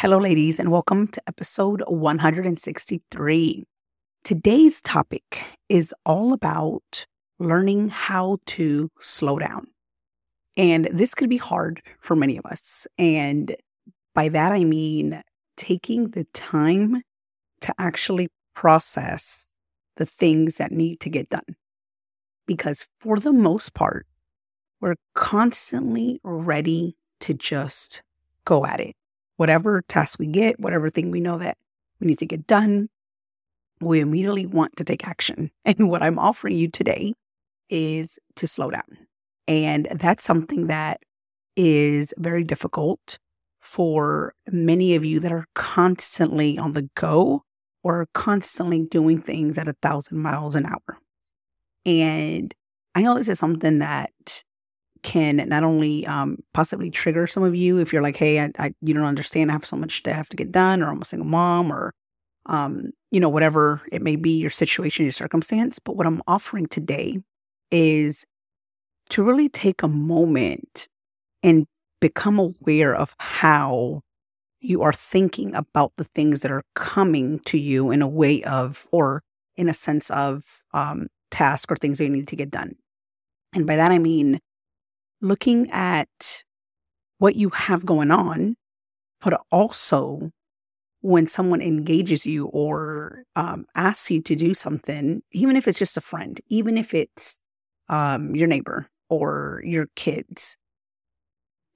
Hello, ladies, and welcome to episode 163. Today's topic is all about learning how to slow down. And this could be hard for many of us. And by that, I mean taking the time to actually process the things that need to get done. Because for the most part, we're constantly ready to just go at it whatever task we get, whatever thing we know that we need to get done, we immediately want to take action. And what I'm offering you today is to slow down. And that's something that is very difficult for many of you that are constantly on the go or constantly doing things at a thousand miles an hour. And I know this is something that can not only um, possibly trigger some of you if you're like, hey, I, I, you don't understand, I have so much I have to get done, or I'm a single mom, or um, you know, whatever it may be, your situation, your circumstance. But what I'm offering today is to really take a moment and become aware of how you are thinking about the things that are coming to you in a way of, or in a sense of um, task or things that you need to get done. And by that, I mean, looking at what you have going on, but also when someone engages you or um, asks you to do something, even if it's just a friend, even if it's um, your neighbor or your kids,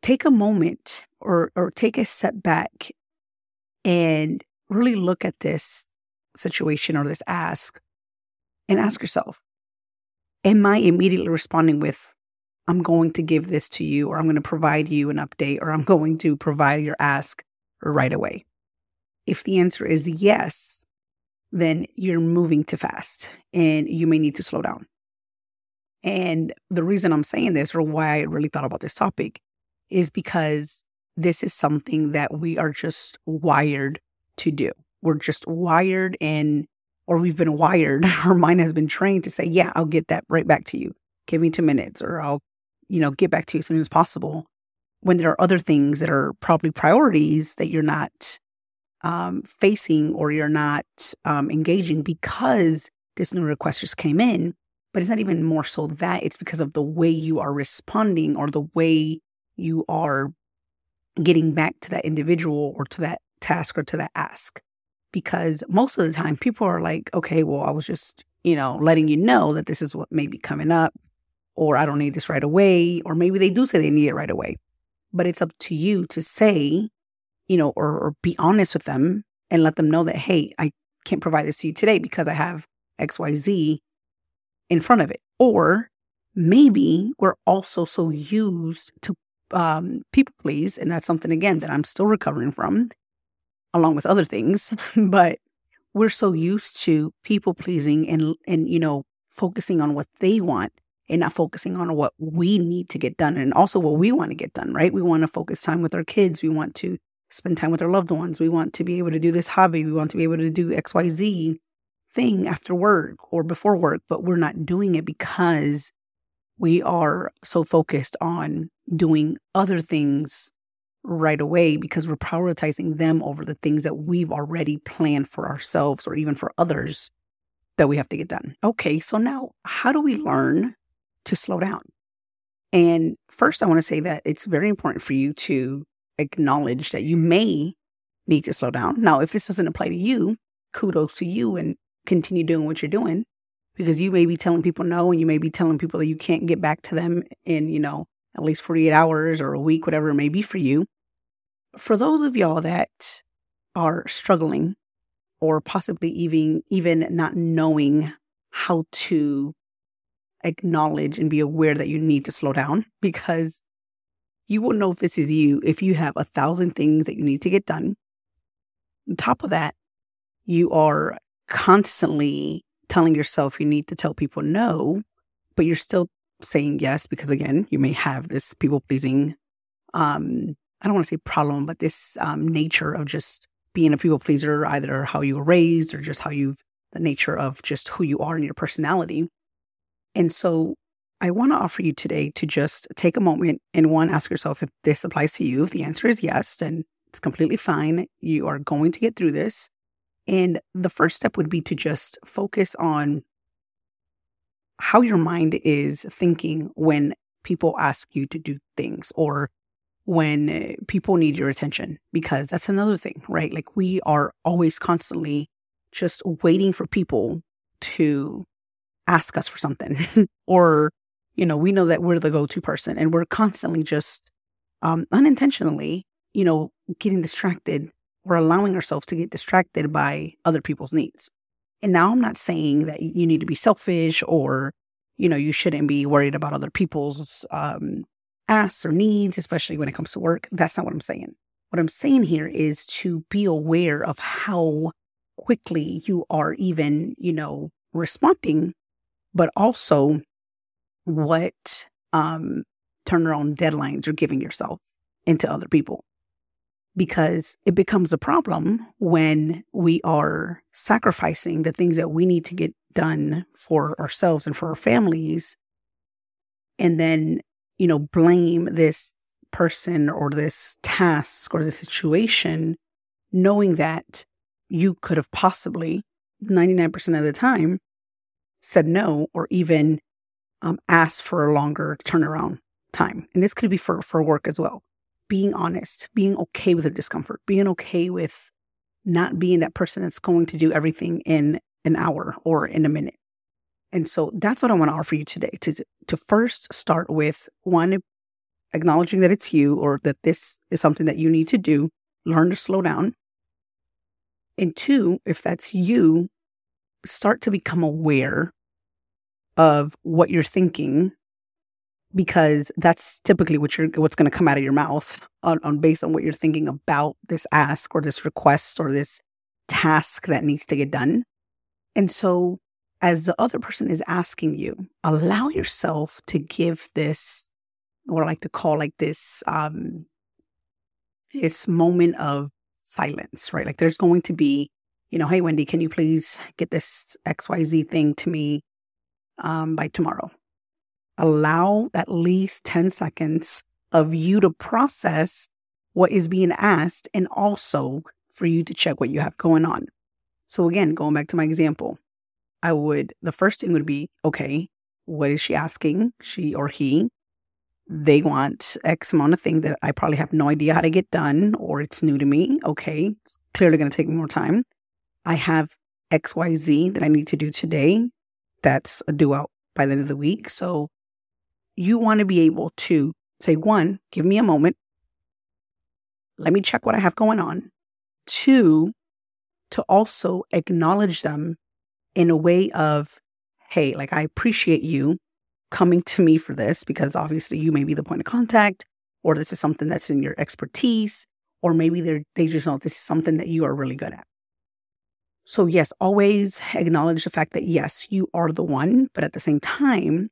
take a moment or or take a step back and really look at this situation or this ask and ask yourself, am I immediately responding with I'm going to give this to you, or I'm going to provide you an update, or I'm going to provide your ask right away? If the answer is yes, then you're moving too fast and you may need to slow down. And the reason I'm saying this, or why I really thought about this topic, is because this is something that we are just wired to do. We're just wired and, or we've been wired, our mind has been trained to say, yeah, I'll get that right back to you. Give me two minutes, or I'll you know, get back to you as soon as possible when there are other things that are probably priorities that you're not um, facing or you're not um, engaging because this new request just came in. But it's not even more so that it's because of the way you are responding or the way you are getting back to that individual or to that task or to that ask. Because most of the time, people are like, okay, well, I was just, you know, letting you know that this is what may be coming up or I don't need this right away, or maybe they do say they need it right away. But it's up to you to say, you know, or, or be honest with them and let them know that, hey, I can't provide this to you today because I have XYZ in front of it. Or maybe we're also so used to um, people please. And that's something, again, that I'm still recovering from, along with other things. but we're so used to people pleasing and, and, you know, focusing on what they want and not focusing on what we need to get done and also what we want to get done, right? We want to focus time with our kids. We want to spend time with our loved ones. We want to be able to do this hobby. We want to be able to do XYZ thing after work or before work, but we're not doing it because we are so focused on doing other things right away because we're prioritizing them over the things that we've already planned for ourselves or even for others that we have to get done. Okay, so now how do we learn to slow down. And first, I want to say that it's very important for you to acknowledge that you may need to slow down. Now, if this doesn't apply to you, kudos to you and continue doing what you're doing because you may be telling people no and you may be telling people that you can't get back to them in, you know, at least 48 hours or a week, whatever it may be for you. For those of y'all that are struggling or possibly even even not knowing how to acknowledge and be aware that you need to slow down because you will know if this is you if you have a thousand things that you need to get done. On top of that, you are constantly telling yourself you need to tell people no, but you're still saying yes because again, you may have this people pleasing um I don't want to say problem, but this um, nature of just being a people pleaser, either how you were raised or just how you've the nature of just who you are and your personality. And so I want to offer you today to just take a moment and one, ask yourself if this applies to you. If the answer is yes, then it's completely fine. You are going to get through this. And the first step would be to just focus on how your mind is thinking when people ask you to do things or when people need your attention, because that's another thing, right? Like we are always constantly just waiting for people to ask us for something or, you know, we know that we're the go to person and we're constantly just um, unintentionally, you know, getting distracted or allowing ourselves to get distracted by other people's needs. And now I'm not saying that you need to be selfish or, you know, you shouldn't be worried about other people's um, asks or needs, especially when it comes to work. That's not what I'm saying. What I'm saying here is to be aware of how quickly you are even, you know, responding, but also what um turnaround deadlines you're giving yourself into other people. Because it becomes a problem when we are sacrificing the things that we need to get done for ourselves and for our families and then you know blame this person or this task or this situation knowing that you could have possibly 99% of the time said no or even um, asked for a longer turnaround time and this could be for for work as well being honest, being okay with the discomfort, being okay with not being that person that's going to do everything in an hour or in a minute. And so that's what I want to offer you today to to first start with one acknowledging that it's you or that this is something that you need to do, learn to slow down. And two, if that's you, start to become aware of what you're thinking because that's typically what you're what's going to come out of your mouth on, on based on what you're thinking about this ask or this request or this task that needs to get done. And so as the other person is asking you, allow yourself to give this what I like to call like this um this moment of silence, right? Like there's going to be, you know, hey Wendy, can you please get this XYZ thing to me um by tomorrow? allow at least 10 seconds of you to process what is being asked and also for you to check what you have going on. So, again, going back to my example, I would, the first thing would be okay, what is she asking? She or he? They want X amount of things that I probably have no idea how to get done or it's new to me. Okay, it's clearly going to take more time. I have XYZ that I need to do today. That's a due out by the end of the week. So you want to be able to say, one, give me a moment. Let me check what I have going on. Two, to also acknowledge them in a way of, hey, like I appreciate you coming to me for this because obviously you may be the point of contact, or this is something that's in your expertise, or maybe they're they just know this is something that you are really good at. So yes, always acknowledge the fact that yes, you are the one, but at the same time,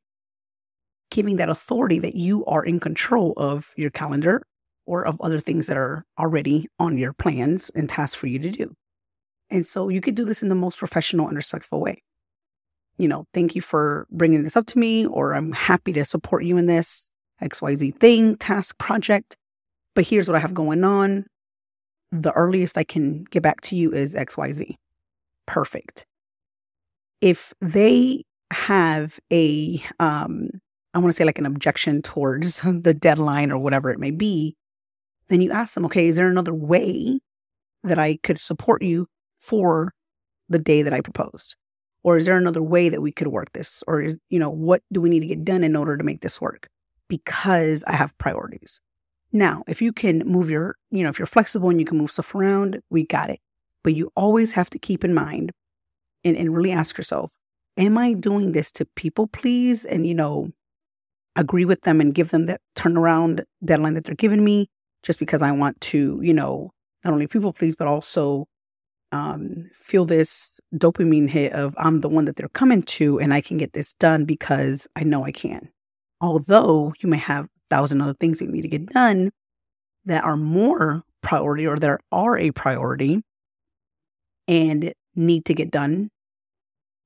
giving that authority that you are in control of your calendar or of other things that are already on your plans and tasks for you to do. And so you could do this in the most professional and respectful way. You know, thank you for bringing this up to me, or I'm happy to support you in this XYZ thing, task, project. But here's what I have going on. The earliest I can get back to you is XYZ. Perfect. If they have a um, I want to say like an objection towards the deadline or whatever it may be, then you ask them, okay, is there another way that I could support you for the day that I proposed? Or is there another way that we could work this? Or is, you know, what do we need to get done in order to make this work? Because I have priorities. Now, if you can move your, you know, if you're flexible and you can move stuff around, we got it. But you always have to keep in mind and, and really ask yourself, am I doing this to people please and, you know, agree with them and give them that turnaround deadline that they're giving me just because I want to, you know, not only people please, but also um, feel this dopamine hit of I'm the one that they're coming to and I can get this done because I know I can. Although you may have a thousand other things that you need to get done that are more priority or that are a priority and need to get done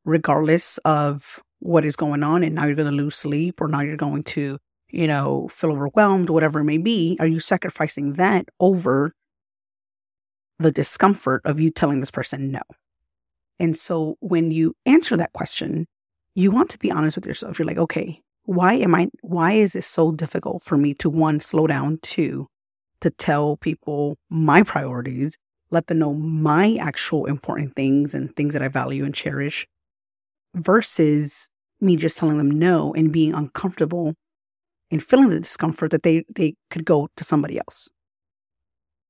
regardless of what is going on. And now you're going to lose sleep or now you're going to, you know, feel overwhelmed, whatever it may be. Are you sacrificing that over the discomfort of you telling this person no. And so when you answer that question, you want to be honest with yourself. You're like, okay, why am I, why is it so difficult for me to one, slow down, two, to tell people my priorities, let them know my actual important things and things that I value and cherish versus me just telling them no and being uncomfortable and feeling the discomfort that they, they could go to somebody else.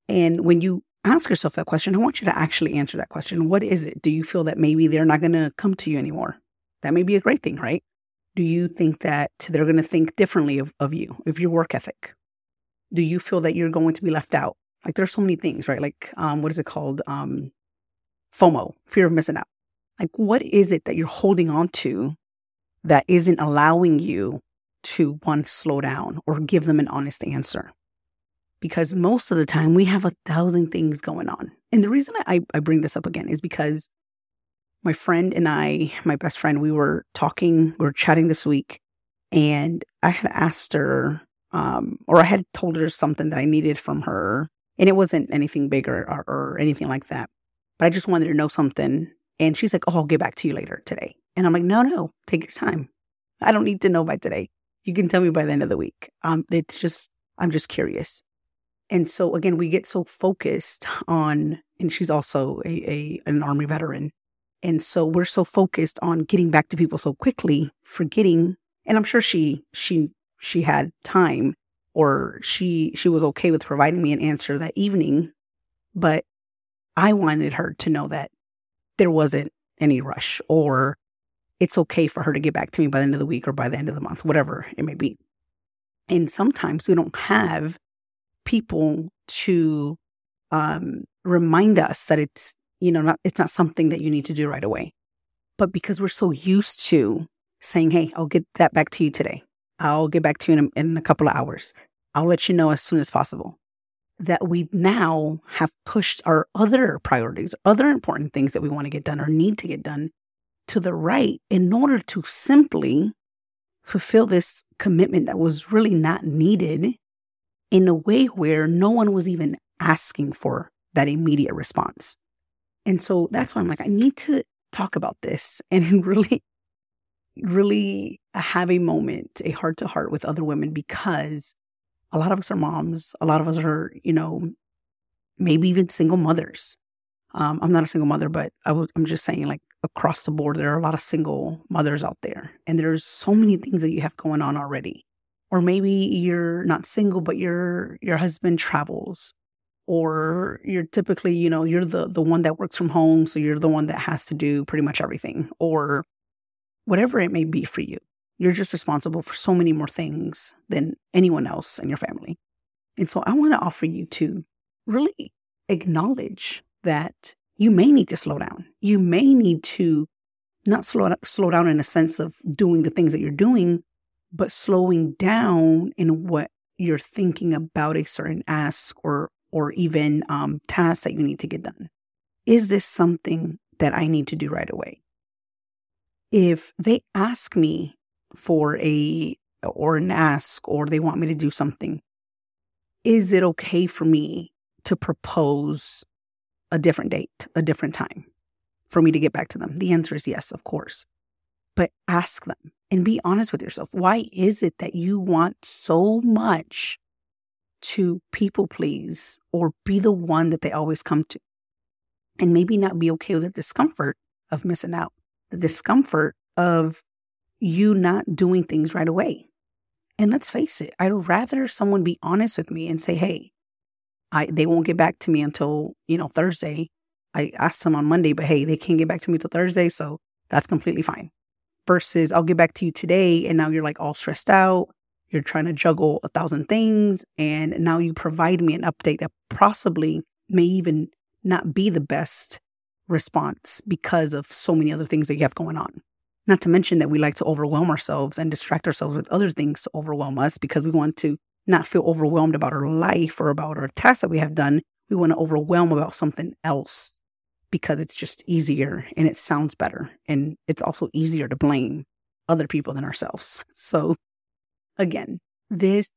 And when you ask yourself that question. I want you to actually answer that question. What is it? Do you feel that maybe they're not going to come to you anymore? That may be a great thing, right? Do you think that they're going to think differently of, of you, of your work ethic? Do you feel that you're going to be left out? Like there's so many things, right? Like um, what is it called? Um, FOMO, fear of missing out. Like what is it that you're holding on to that isn't allowing you to one slow down or give them an honest answer? because most of the time we have a thousand things going on. And the reason I, I bring this up again is because my friend and I, my best friend, we were talking, we were chatting this week, and I had asked her, um, or I had told her something that I needed from her. And it wasn't anything bigger or, or anything like that. But I just wanted to know something. And she's like, Oh, I'll get back to you later today. And I'm like, No, no, take your time. I don't need to know by today. You can tell me by the end of the week. Um, it's just, I'm just curious. And so again, we get so focused on, and she's also a, a an army veteran. And so we're so focused on getting back to people so quickly, forgetting, and I'm sure she she she had time or she she was okay with providing me an answer that evening, but I wanted her to know that there wasn't any rush or it's okay for her to get back to me by the end of the week or by the end of the month, whatever it may be. And sometimes we don't have people to um, remind us that it's you know not it's not something that you need to do right away but because we're so used to saying hey i'll get that back to you today i'll get back to you in a, in a couple of hours i'll let you know as soon as possible that we now have pushed our other priorities other important things that we want to get done or need to get done to the right in order to simply fulfill this commitment that was really not needed in a way where no one was even asking for that immediate response. And so that's why I'm like, I need to talk about this and really, really have a moment, a heart to heart with other women because a lot of us are moms. A lot of us are, you know, maybe even single mothers. Um, I'm not a single mother, but I was, I'm just saying, like across the board, there are a lot of single mothers out there, and there's so many things that you have going on already or maybe you're not single but your your husband travels or you're typically you know you're the the one that works from home so you're the one that has to do pretty much everything or whatever it may be for you you're just responsible for so many more things than anyone else in your family and so i want to offer you to really acknowledge that you may need to slow down you may need to not slow, slow down in a sense of doing the things that you're doing but slowing down in what you're thinking about a certain ask or or even um, task that you need to get done. Is this something that I need to do right away? If they ask me for a or an ask or they want me to do something, is it okay for me to propose a different date, a different time for me to get back to them? The answer is yes, of course. But ask them and be honest with yourself. Why is it that you want so much to people please or be the one that they always come to? And maybe not be okay with the discomfort of missing out. The discomfort of you not doing things right away. And let's face it, I'd rather someone be honest with me and say, hey, I they won't get back to me until, you know, Thursday. I asked them on Monday, but hey, they can't get back to me till Thursday, so that's completely fine. Versus I'll get back to you today and now you're like all stressed out. You're trying to juggle a thousand things and now you provide me an update that possibly may even not be the best response because of so many other things that you have going on. Not to mention that we like to overwhelm ourselves and distract ourselves with other things to overwhelm us because we want to not feel overwhelmed about our life or about our tasks that we have done. We want to overwhelm about something else because it's just easier and it sounds better. And it's also easier to blame other people than ourselves. So, again, this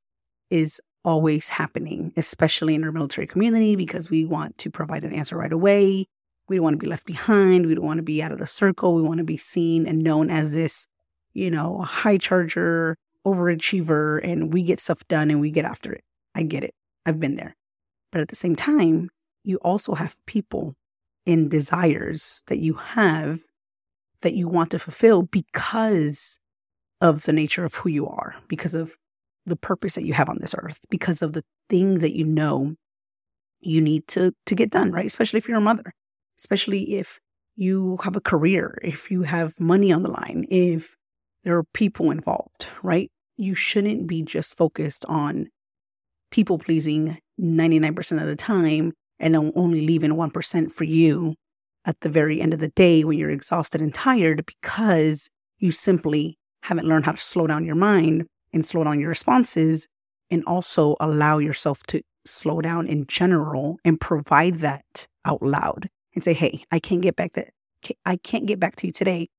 is always happening, especially in our military community, because we want to provide an answer right away. We don't want to be left behind. We don't want to be out of the circle. We want to be seen and known as this, you know, high charger, overachiever, and we get stuff done and we get after it. I get it. I've been there. But at the same time, you also have people and desires that you have that you want to fulfill because of the nature of who you are, because of the purpose that you have on this earth, because of the things that you know you need to to get done, right? Especially if you're a mother especially if you have a career, if you have money on the line, if there are people involved, right? You shouldn't be just focused on people pleasing 99% of the time and only leaving 1% for you at the very end of the day when you're exhausted and tired because you simply haven't learned how to slow down your mind and slow down your responses and also allow yourself to slow down in general and provide that out loud and say, "Hey, I can't get back that I can't get back to you today,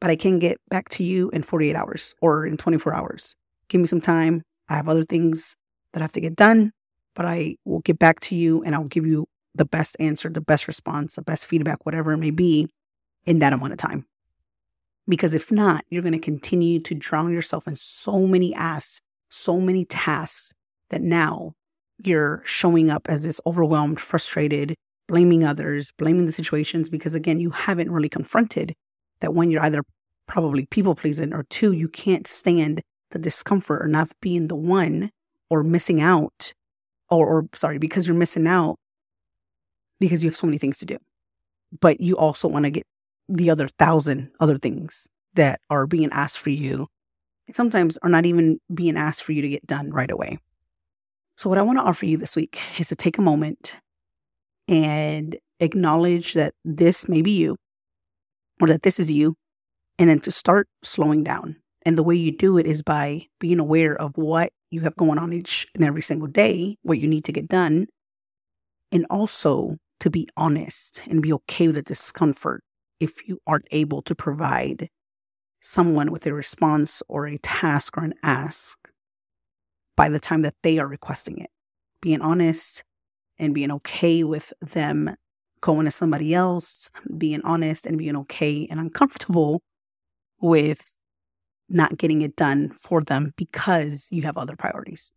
but I can get back to you in 48 hours or in 24 hours. Give me some time. I have other things that have to get done, but I will get back to you and I'll give you the best answer, the best response, the best feedback, whatever it may be in that amount of time. Because if not, you're going to continue to drown yourself in so many asks, so many tasks that now you're showing up as this overwhelmed, frustrated, blaming others, blaming the situations, because again, you haven't really confronted that one, you're either probably people pleasing, or two, you can't stand the discomfort or not being the one or missing out, or, or sorry, because you're missing out because you have so many things to do. But you also want to get the other thousand other things that are being asked for you, and sometimes are not even being asked for you to get done right away. So, what I want to offer you this week is to take a moment and acknowledge that this may be you or that this is you, and then to start slowing down. And the way you do it is by being aware of what you have going on each and every single day, what you need to get done, and also to be honest and be okay with the discomfort if you aren't able to provide someone with a response or a task or an ask by the time that they are requesting it. Being honest, and being okay with them going to somebody else, being honest and being okay and uncomfortable with not getting it done for them because you have other priorities.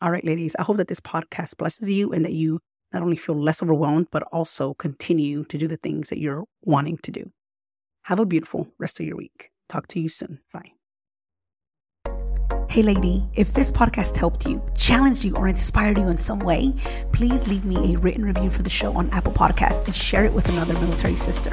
All right, ladies, I hope that this podcast blesses you and that you not only feel less overwhelmed, but also continue to do the things that you're wanting to do. Have a beautiful rest of your week. Talk to you soon. Bye. Hey, lady, if this podcast helped you, challenged you, or inspired you in some way, please leave me a written review for the show on Apple Podcasts and share it with another military sister.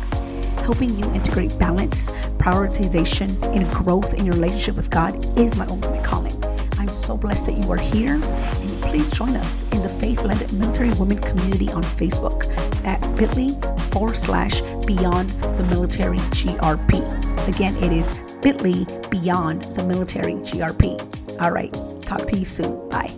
Helping you integrate balance, prioritization, and growth in your relationship with God is my ultimate calling. I'm so blessed that you are here, and please join us in the faith led military women community on Facebook at bit.ly forward slash beyond the military GRP. Again, it is bit.ly beyond the military GRP. All right, talk to you soon. Bye.